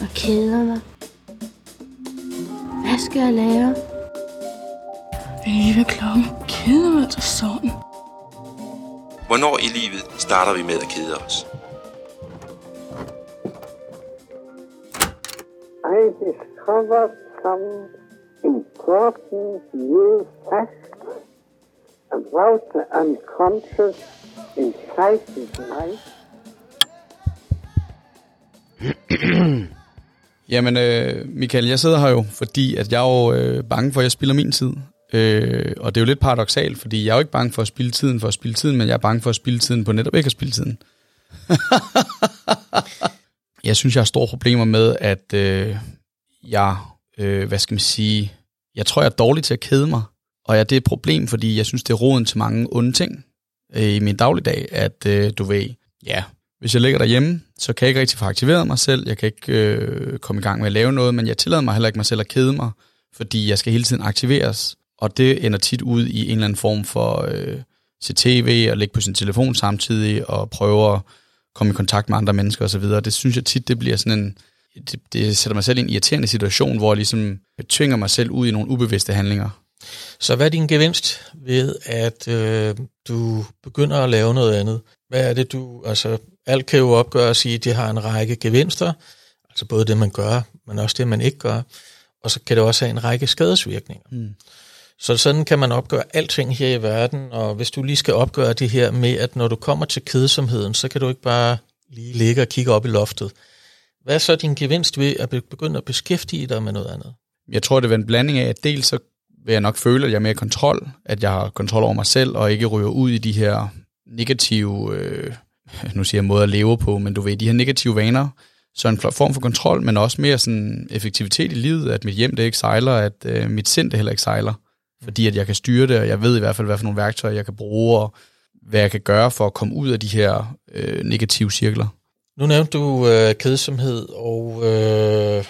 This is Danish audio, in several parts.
og keder mig. Hvad skal jeg lave? Eva klokken keder mig til sådan. Hvornår i livet starter vi med at kede os? I discovered some important new facts about the unconscious in psychic life. Jamen, øh, Michael, jeg sidder her jo, fordi at jeg er jo øh, bange for, at jeg spilder min tid. Øh, og det er jo lidt paradoxalt, fordi jeg er jo ikke bange for at spille tiden for at spille tiden, men jeg er bange for at spille tiden på netop ikke at spille tiden. jeg synes, jeg har store problemer med, at øh, jeg, øh, hvad skal man sige, jeg tror, jeg er dårlig til at kede mig. Og ja, det er et problem, fordi jeg synes, det er roden til mange onde ting øh, i min dagligdag, at øh, du ved, ja, hvis jeg ligger derhjemme, så kan jeg ikke rigtig få aktiveret mig selv, jeg kan ikke øh, komme i gang med at lave noget, men jeg tillader mig heller ikke mig selv at kede mig, fordi jeg skal hele tiden aktiveres. Og det ender tit ud i en eller anden form for øh, se tv og ligge på sin telefon samtidig og prøve at komme i kontakt med andre mennesker osv. Det synes jeg tit, det bliver sådan en, det, det sætter mig selv i en irriterende situation, hvor jeg ligesom tvinger mig selv ud i nogle ubevidste handlinger. Så hvad er din gevinst ved, at øh, du begynder at lave noget andet? Hvad er det, du... Altså, alt kan jo opgøre og sige, at det har en række gevinster, altså både det, man gør, men også det, man ikke gør. Og så kan det også have en række skadesvirkninger. Mm. Så sådan kan man opgøre alting her i verden, og hvis du lige skal opgøre det her med, at når du kommer til kedsomheden, så kan du ikke bare lige ligge og kigge op i loftet. Hvad er så din gevinst ved at begynde at beskæftige dig med noget andet? Jeg tror, det er en blanding af, at dels så vil jeg nok føle, at jeg er mere kontrol, at jeg har kontrol over mig selv, og ikke ryger ud i de her negative, øh, nu siger jeg måde at leve på, men du ved, de her negative vaner, så en form for kontrol, men også mere sådan effektivitet i livet, at mit hjem det ikke sejler, at øh, mit sind det heller ikke sejler, fordi at jeg kan styre det, og jeg ved i hvert fald, hvad for nogle værktøjer jeg kan bruge, og hvad jeg kan gøre for at komme ud af de her øh, negative cirkler. Nu nævnte du øh, kedsomhed, og øh,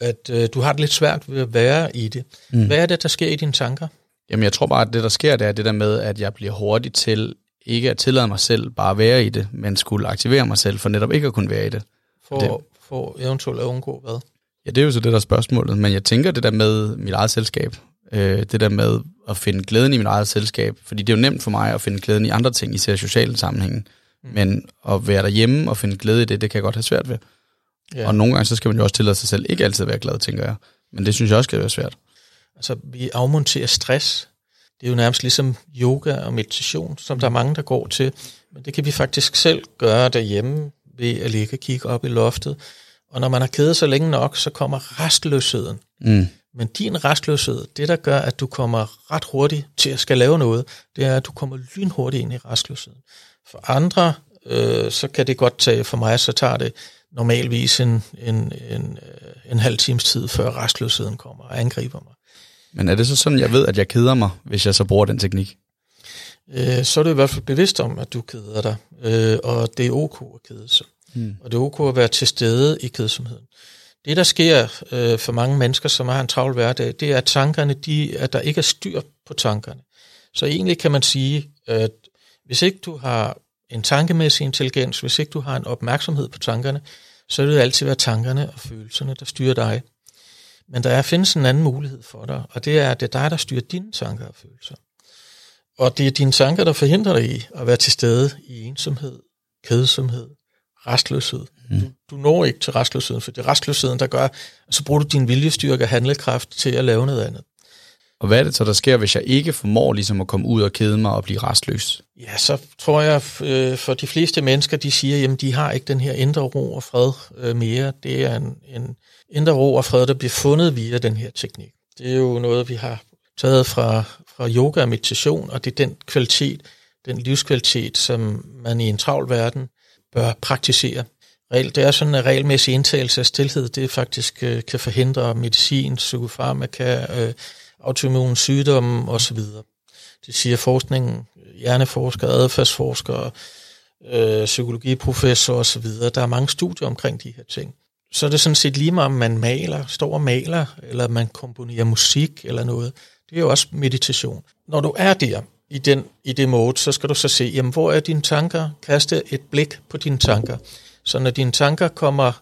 at øh, du har det lidt svært ved at være i det. Mm. Hvad er det, der sker i dine tanker? Jamen, jeg tror bare, at det, der sker, det er det der med, at jeg bliver hurtig til ikke at tillade mig selv bare at være i det, men skulle aktivere mig selv for netop ikke at kunne være i det. For, det, for eventuelt at undgå hvad? Ja, det er jo så det, der er spørgsmålet. Men jeg tænker det der med mit eget selskab. Øh, det der med at finde glæden i mit eget selskab. Fordi det er jo nemt for mig at finde glæden i andre ting, især sociale sammenhænge. Mm. Men at være derhjemme og finde glæde i det, det kan jeg godt have svært ved. Ja. Og nogle gange, så skal man jo også tillade sig selv ikke altid at være glad, tænker jeg. Men det synes jeg også kan være svært. Altså, vi afmonterer stress. Det er jo nærmest ligesom yoga og meditation, som der er mange, der går til. Men det kan vi faktisk selv gøre derhjemme ved at ligge og kigge op i loftet. Og når man har kædet så længe nok, så kommer restløsheden. Mm. Men din restløshed, det der gør, at du kommer ret hurtigt til at skal lave noget, det er, at du kommer lynhurtigt ind i restløsheden. For andre, øh, så kan det godt tage, for mig så tager det normalvis en, en, en, en halv times tid, før restløsheden kommer og angriber mig. Men er det så sådan, jeg ved, at jeg keder mig, hvis jeg så bruger den teknik? Øh, så er du i hvert fald bevidst om, at du keder dig, øh, og det er ok at kede sig. Hmm. Og det er ok at være til stede i kedsomheden. Det, der sker øh, for mange mennesker, som har en travl hverdag, det er, at tankerne, de, at der ikke er styr på tankerne. Så egentlig kan man sige, at hvis ikke du har en tankemæssig intelligens, hvis ikke du har en opmærksomhed på tankerne, så vil det altid være tankerne og følelserne, der styrer dig. Men der er, findes en anden mulighed for dig, og det er, at det er dig, der styrer dine tanker og følelser. Og det er dine tanker, der forhindrer dig i at være til stede i ensomhed, kedsomhed, restløshed. Mm. Du, du når ikke til restløsheden, for det er restløsheden, der gør, at så bruger du din viljestyrke og handlekraft til at lave noget andet. Og hvad er det så, der sker, hvis jeg ikke formår ligesom at komme ud og kede mig og blive restløs? Ja, så tror jeg, øh, for de fleste mennesker, de siger, jamen de har ikke den her indre ro og fred øh, mere. Det er en, en indre ro og fred, der bliver fundet via den her teknik. Det er jo noget, vi har taget fra, fra yoga og meditation, og det er den kvalitet, den livskvalitet, som man i en travl verden bør praktisere. Det er sådan, en regelmæssig indtagelse af stillhed, det faktisk øh, kan forhindre medicin, psykofarmaka, øh, autoimmune sygdomme osv. Det siger forskningen, hjerneforskere, adfærdsforskere, øh, psykologiprofessor osv. Der er mange studier omkring de her ting. Så er det sådan set lige meget, om man maler, står og maler, eller man komponerer musik eller noget. Det er jo også meditation. Når du er der, i, den, i det mode, så skal du så se, jamen, hvor er dine tanker? Kaste et blik på dine tanker. Så når dine tanker kommer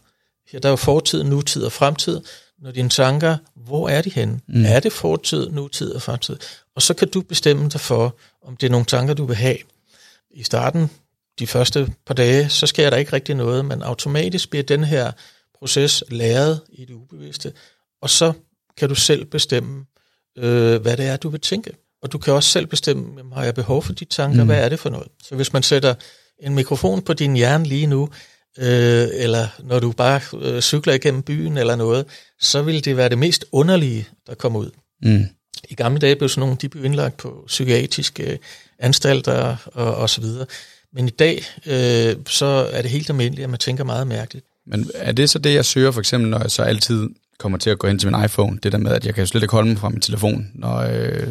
ja, der er jo fortid, nutid og fremtid. Når dine tanker, hvor er de henne? Mm. Er det fortid, nutid og fremtid? Og så kan du bestemme dig for, om det er nogle tanker, du vil have. I starten, de første par dage, så sker der ikke rigtig noget, men automatisk bliver den her proces læret i det ubevidste, og så kan du selv bestemme, øh, hvad det er, du vil tænke. Og du kan også selv bestemme, jamen, har jeg behov for de tanker, mm. hvad er det for noget? Så hvis man sætter en mikrofon på din hjerne lige nu, øh, eller når du bare øh, cykler igennem byen eller noget, så vil det være det mest underlige, der kommer ud. Mm. I gamle dage blev sådan nogle, de blev indlagt på psykiatriske anstalter og, og så videre. Men i dag, øh, så er det helt almindeligt, at man tænker meget mærkeligt. Men er det så det, jeg søger, for eksempel, når jeg så altid kommer til at gå hen til min iPhone, det der med, at jeg kan jo slet ikke holde mig fra min telefon, når, øh,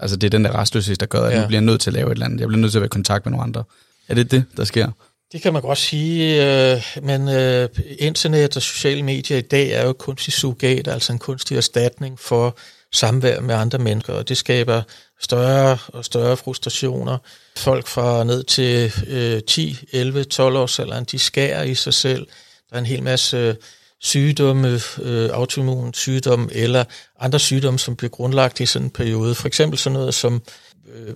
altså det er den der restløshed, der gør, at ja. jeg bliver nødt til at lave et eller andet. Jeg bliver nødt til at være i kontakt med nogle andre. Er det det, der sker? Det kan man godt sige, øh, men øh, internet og sociale medier i dag er jo kunstig surrogat, altså en kunstig erstatning for samvær med andre mennesker, og det skaber større og større frustrationer. Folk fra ned til øh, 10, 11, 12 års alderen, de skærer i sig selv. Der er en hel masse øh, sygdomme, øh, autoimmun sygdomme eller andre sygdomme, som bliver grundlagt i sådan en periode. For eksempel sådan noget som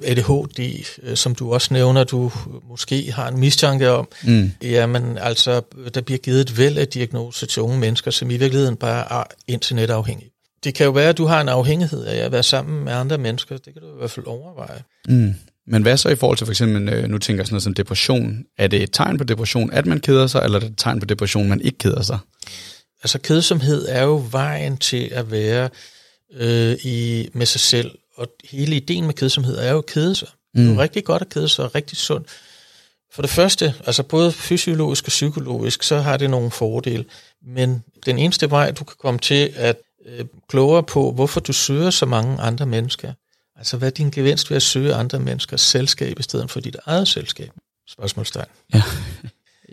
ADHD, øh, som du også nævner, du måske har en mistanke om. Mm. Jamen altså, der bliver givet et væld af diagnoser til unge mennesker, som i virkeligheden bare er internetafhængige. Det kan jo være, at du har en afhængighed af at være sammen med andre mennesker. Det kan du i hvert fald overveje. Mm. Men hvad så i forhold til for eksempel, øh, nu tænker jeg sådan noget som depression. Er det et tegn på depression, at man keder sig, eller er det et tegn på depression, man ikke keder sig? Altså kedsomhed er jo vejen til at være øh, i med sig selv, og hele ideen med kedsomhed er jo at kede sig. Mm. Det er jo rigtig godt at kede sig, og rigtig sundt. For det første, altså både fysiologisk og psykologisk, så har det nogle fordele, men den eneste vej, du kan komme til at øh, klogere på, hvorfor du søger så mange andre mennesker, altså hvad er din gevinst ved at søge andre menneskers selskab i stedet for dit eget selskab? Spørgsmålstegn. Ja.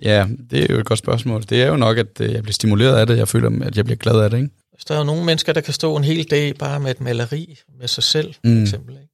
Ja, det er jo et godt spørgsmål. Det er jo nok, at øh, jeg bliver stimuleret af det. Jeg føler, at jeg bliver glad af det, ikke? Så der er jo nogle mennesker, der kan stå en hel dag bare med et maleri med sig selv, for mm. eksempel. Ikke?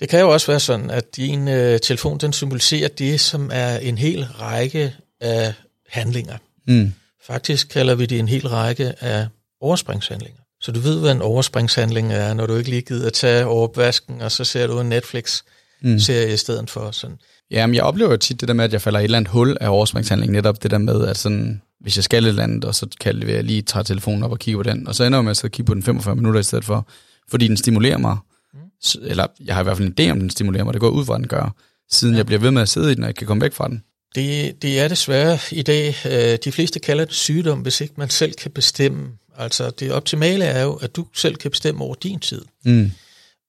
Det kan jo også være sådan, at din øh, telefon, den symboliserer det, som er en hel række af handlinger. Mm. Faktisk kalder vi det en hel række af overspringshandlinger. Så du ved, hvad en overspringshandling er, når du ikke lige gider at tage opvasken, og så ser du en Netflix-serie mm. i stedet for. Sådan. Jamen, jeg oplever tit det der med, at jeg falder i et eller andet hul af overspringshandling. Netop det der med, at sådan, hvis jeg skal et eller andet, og så kan jeg lige tage telefonen op og kigge på den. Og så ender jeg med at kigge på den 45 minutter i stedet for, fordi den stimulerer mig. Mm. Eller jeg har i hvert fald en idé om, den stimulerer mig. Det går ud fra, den gør, siden ja. jeg bliver ved med at sidde i den, og ikke kan komme væk fra den. Det, det er desværre i dag. Øh, de fleste kalder det sygdom, hvis ikke man selv kan bestemme. Altså det optimale er jo, at du selv kan bestemme over din tid. Mm.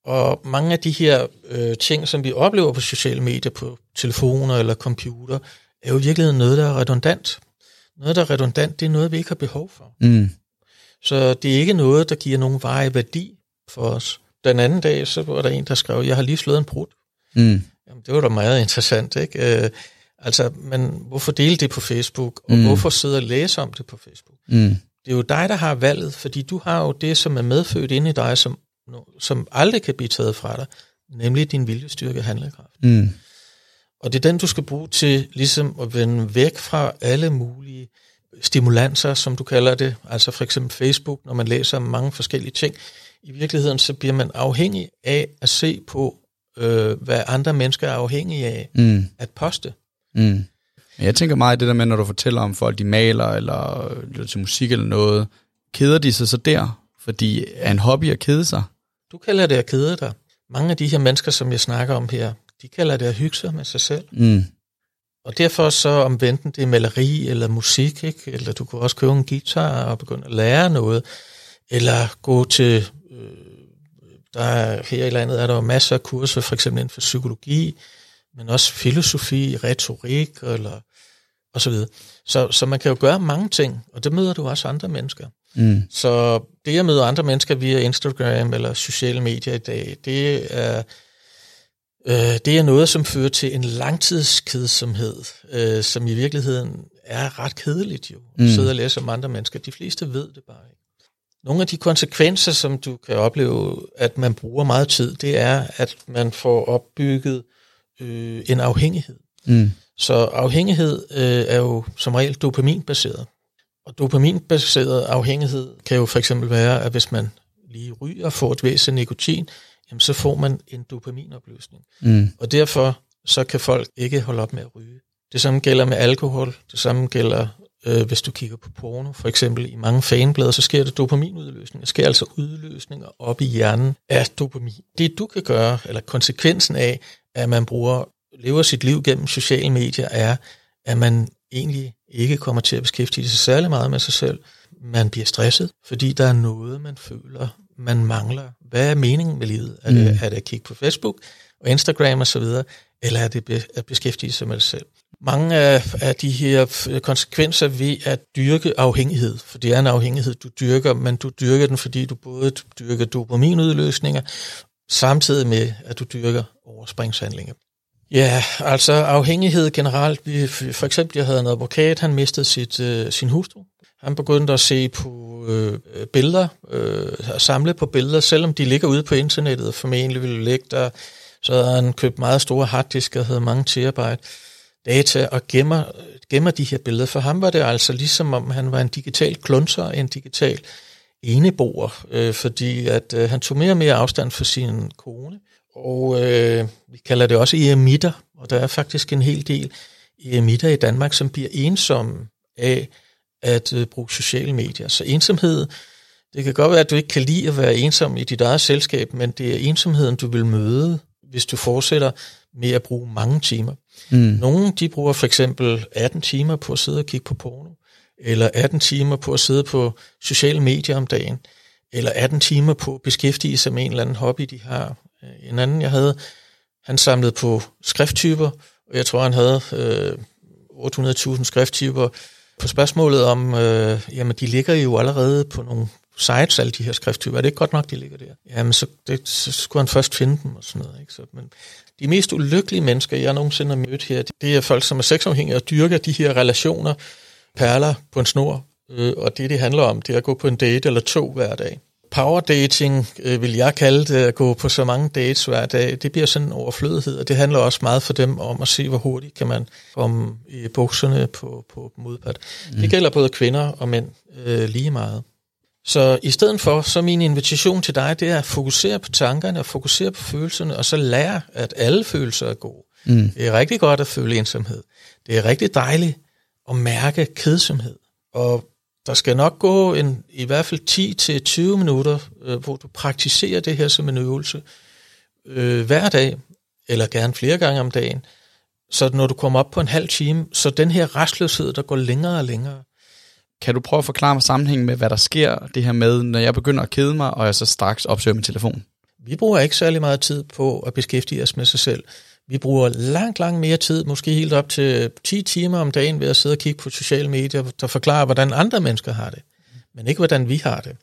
Og mange af de her øh, ting, som vi oplever på sociale medier, på telefoner eller computer, er jo i virkeligheden noget, der er redundant. Noget, der er redundant, det er noget, vi ikke har behov for. Mm. Så det er ikke noget, der giver nogen veje værdi for os. Den anden dag, så var der en, der skrev, jeg har lige slået en brud. Mm. Jamen, det var da meget interessant, ikke? Øh, altså, men hvorfor dele det på Facebook, og mm. hvorfor sidde og læse om det på Facebook? Mm. Det er jo dig, der har valget, fordi du har jo det, som er medfødt inde i dig, som som aldrig kan blive taget fra dig, nemlig din viljestyrke og handlekraft. Mm. Og det er den, du skal bruge til ligesom at vende væk fra alle mulige stimulanser, som du kalder det, altså for eksempel Facebook, når man læser mange forskellige ting. I virkeligheden så bliver man afhængig af at se på, øh, hvad andre mennesker er afhængige af mm. at poste. Mm. Jeg tænker meget det der med, når du fortæller om folk, de maler eller lytter til musik eller noget, keder de sig så der? Fordi er en hobby at kede sig? Du kalder det at kede dig. Mange af de her mennesker, som jeg snakker om her, de kalder det at hygge sig med sig selv. Mm. Og derfor så omvendt det er maleri eller musik, ikke? eller du kan også købe en guitar og begynde at lære noget, eller gå til, øh, der er, her i landet er der jo masser af kurser, for eksempel inden for psykologi, men også filosofi, retorik, eller og så videre. Så, så man kan jo gøre mange ting, og det møder du også andre mennesker. Mm. Så det at møde andre mennesker via Instagram eller sociale medier i dag, det er, øh, det er noget, som fører til en langtidskedsomhed, øh, som i virkeligheden er ret kedeligt jo. At mm. sidde og læse om andre mennesker. De fleste ved det bare ikke. Nogle af de konsekvenser, som du kan opleve, at man bruger meget tid, det er, at man får opbygget øh, en afhængighed. Mm. Så afhængighed øh, er jo som regel dopaminbaseret. Og dopaminbaseret afhængighed kan jo for eksempel være, at hvis man lige ryger og får et væsentligt nikotin, jamen så får man en dopaminopløsning. Mm. Og derfor så kan folk ikke holde op med at ryge. Det samme gælder med alkohol, det samme gælder, øh, hvis du kigger på porno. For eksempel i mange fanblade, så sker der dopaminudløsning. Der sker altså udløsninger op i hjernen af dopamin. Det du kan gøre, eller konsekvensen af, at man bruger, lever sit liv gennem sociale medier, er, at man egentlig ikke kommer til at beskæftige sig særlig meget med sig selv. Man bliver stresset, fordi der er noget, man føler, man mangler. Hvad er meningen med livet? Er, det, Mm. er det at kigge på Facebook og Instagram osv., eller er det be- at beskæftige sig med sig selv? Mange af, af de her f- konsekvenser ved at dyrke afhængighed, for det er en afhængighed, du dyrker, men du dyrker den, fordi du både dyrker dopaminudløsninger, samtidig med, at du dyrker overspringshandlinger. Ja, altså afhængighed generelt. Vi, for eksempel, jeg havde en advokat, han mistede sit, øh, sin hustru. Han begyndte at se på øh, billeder, øh, at samle på billeder, selvom de ligger ude på internettet formentlig ville ligge der. Så havde han købt meget store harddisker, havde mange terabyte data og gemmer, gemmer de her billeder. For ham var det altså ligesom om han var en digital klunser, en digital eneboer, øh, fordi at øh, han tog mere og mere afstand fra sin kone. Og øh, vi kalder det også eremitter, og der er faktisk en hel del eremitter i Danmark, som bliver ensomme af at øh, bruge sociale medier. Så ensomhed, det kan godt være, at du ikke kan lide at være ensom i dit eget selskab, men det er ensomheden, du vil møde, hvis du fortsætter med at bruge mange timer. Mm. Nogle de bruger for eksempel 18 timer på at sidde og kigge på porno, eller 18 timer på at sidde på sociale medier om dagen, eller 18 timer på at beskæftige sig med en eller anden hobby, de har. Øh, en anden, jeg havde, han samlede på skrifttyper, og jeg tror, han havde øh, 800.000 skrifttyper. På spørgsmålet om, øh, jamen de ligger jo allerede på nogle sites, alle de her skrifttyper. Er det ikke godt nok, de ligger der? Jamen, så, det, så skulle han først finde dem og sådan noget. Ikke? Så, men de mest ulykkelige mennesker, jeg nogensinde har mødt her, det er folk, som er sexafhængige og dyrker de her relationer, perler på en snor. Øh, og det, det handler om, det er at gå på en date eller to hver dag. Power dating øh, vil jeg kalde det, at gå på så mange dates hver dag. Det bliver sådan en overflødighed, og det handler også meget for dem om at se, hvor hurtigt kan man komme i bukserne på, på modpart. Mm. Det gælder både kvinder og mænd øh, lige meget. Så i stedet for, så min invitation til dig, det er at fokusere på tankerne og fokusere på følelserne, og så lære, at alle følelser er gode. Mm. Det er rigtig godt at føle ensomhed. Det er rigtig dejligt at mærke kedsomhed. Og der skal nok gå en, i hvert fald 10-20 minutter, øh, hvor du praktiserer det her som en øvelse øh, hver dag, eller gerne flere gange om dagen. Så når du kommer op på en halv time, så den her restløshed, der går længere og længere, Kan du prøve at forklare mig sammenhængen med, hvad der sker, det her med, når jeg begynder at kede mig, og jeg så straks opsøger min telefon? Vi bruger ikke særlig meget tid på at beskæftige os med sig selv. Vi bruger langt, langt mere tid, måske helt op til 10 timer om dagen ved at sidde og kigge på sociale medier, der forklarer, hvordan andre mennesker har det, men ikke hvordan vi har det.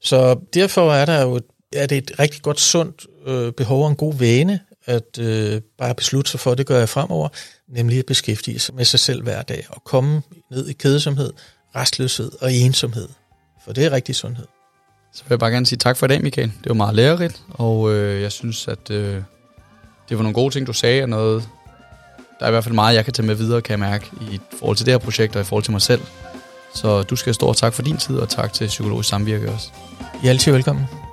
Så derfor er der jo er det et rigtig godt sundt øh, behov og en god vane at øh, bare beslutte sig for, at det gør jeg fremover, nemlig at beskæftige sig med sig selv hver dag og komme ned i kedsomhed, restløshed og ensomhed. For det er rigtig sundhed. Så vil jeg bare gerne sige tak for i dag, Michael. Det var meget lærerigt, og øh, jeg synes, at øh, det var nogle gode ting, du sagde, og noget, der er i hvert fald meget, jeg kan tage med videre, kan jeg mærke, i forhold til det her projekt og i forhold til mig selv. Så du skal have stor tak for din tid, og tak til Psykologisk Samvirke også. I er altid velkommen.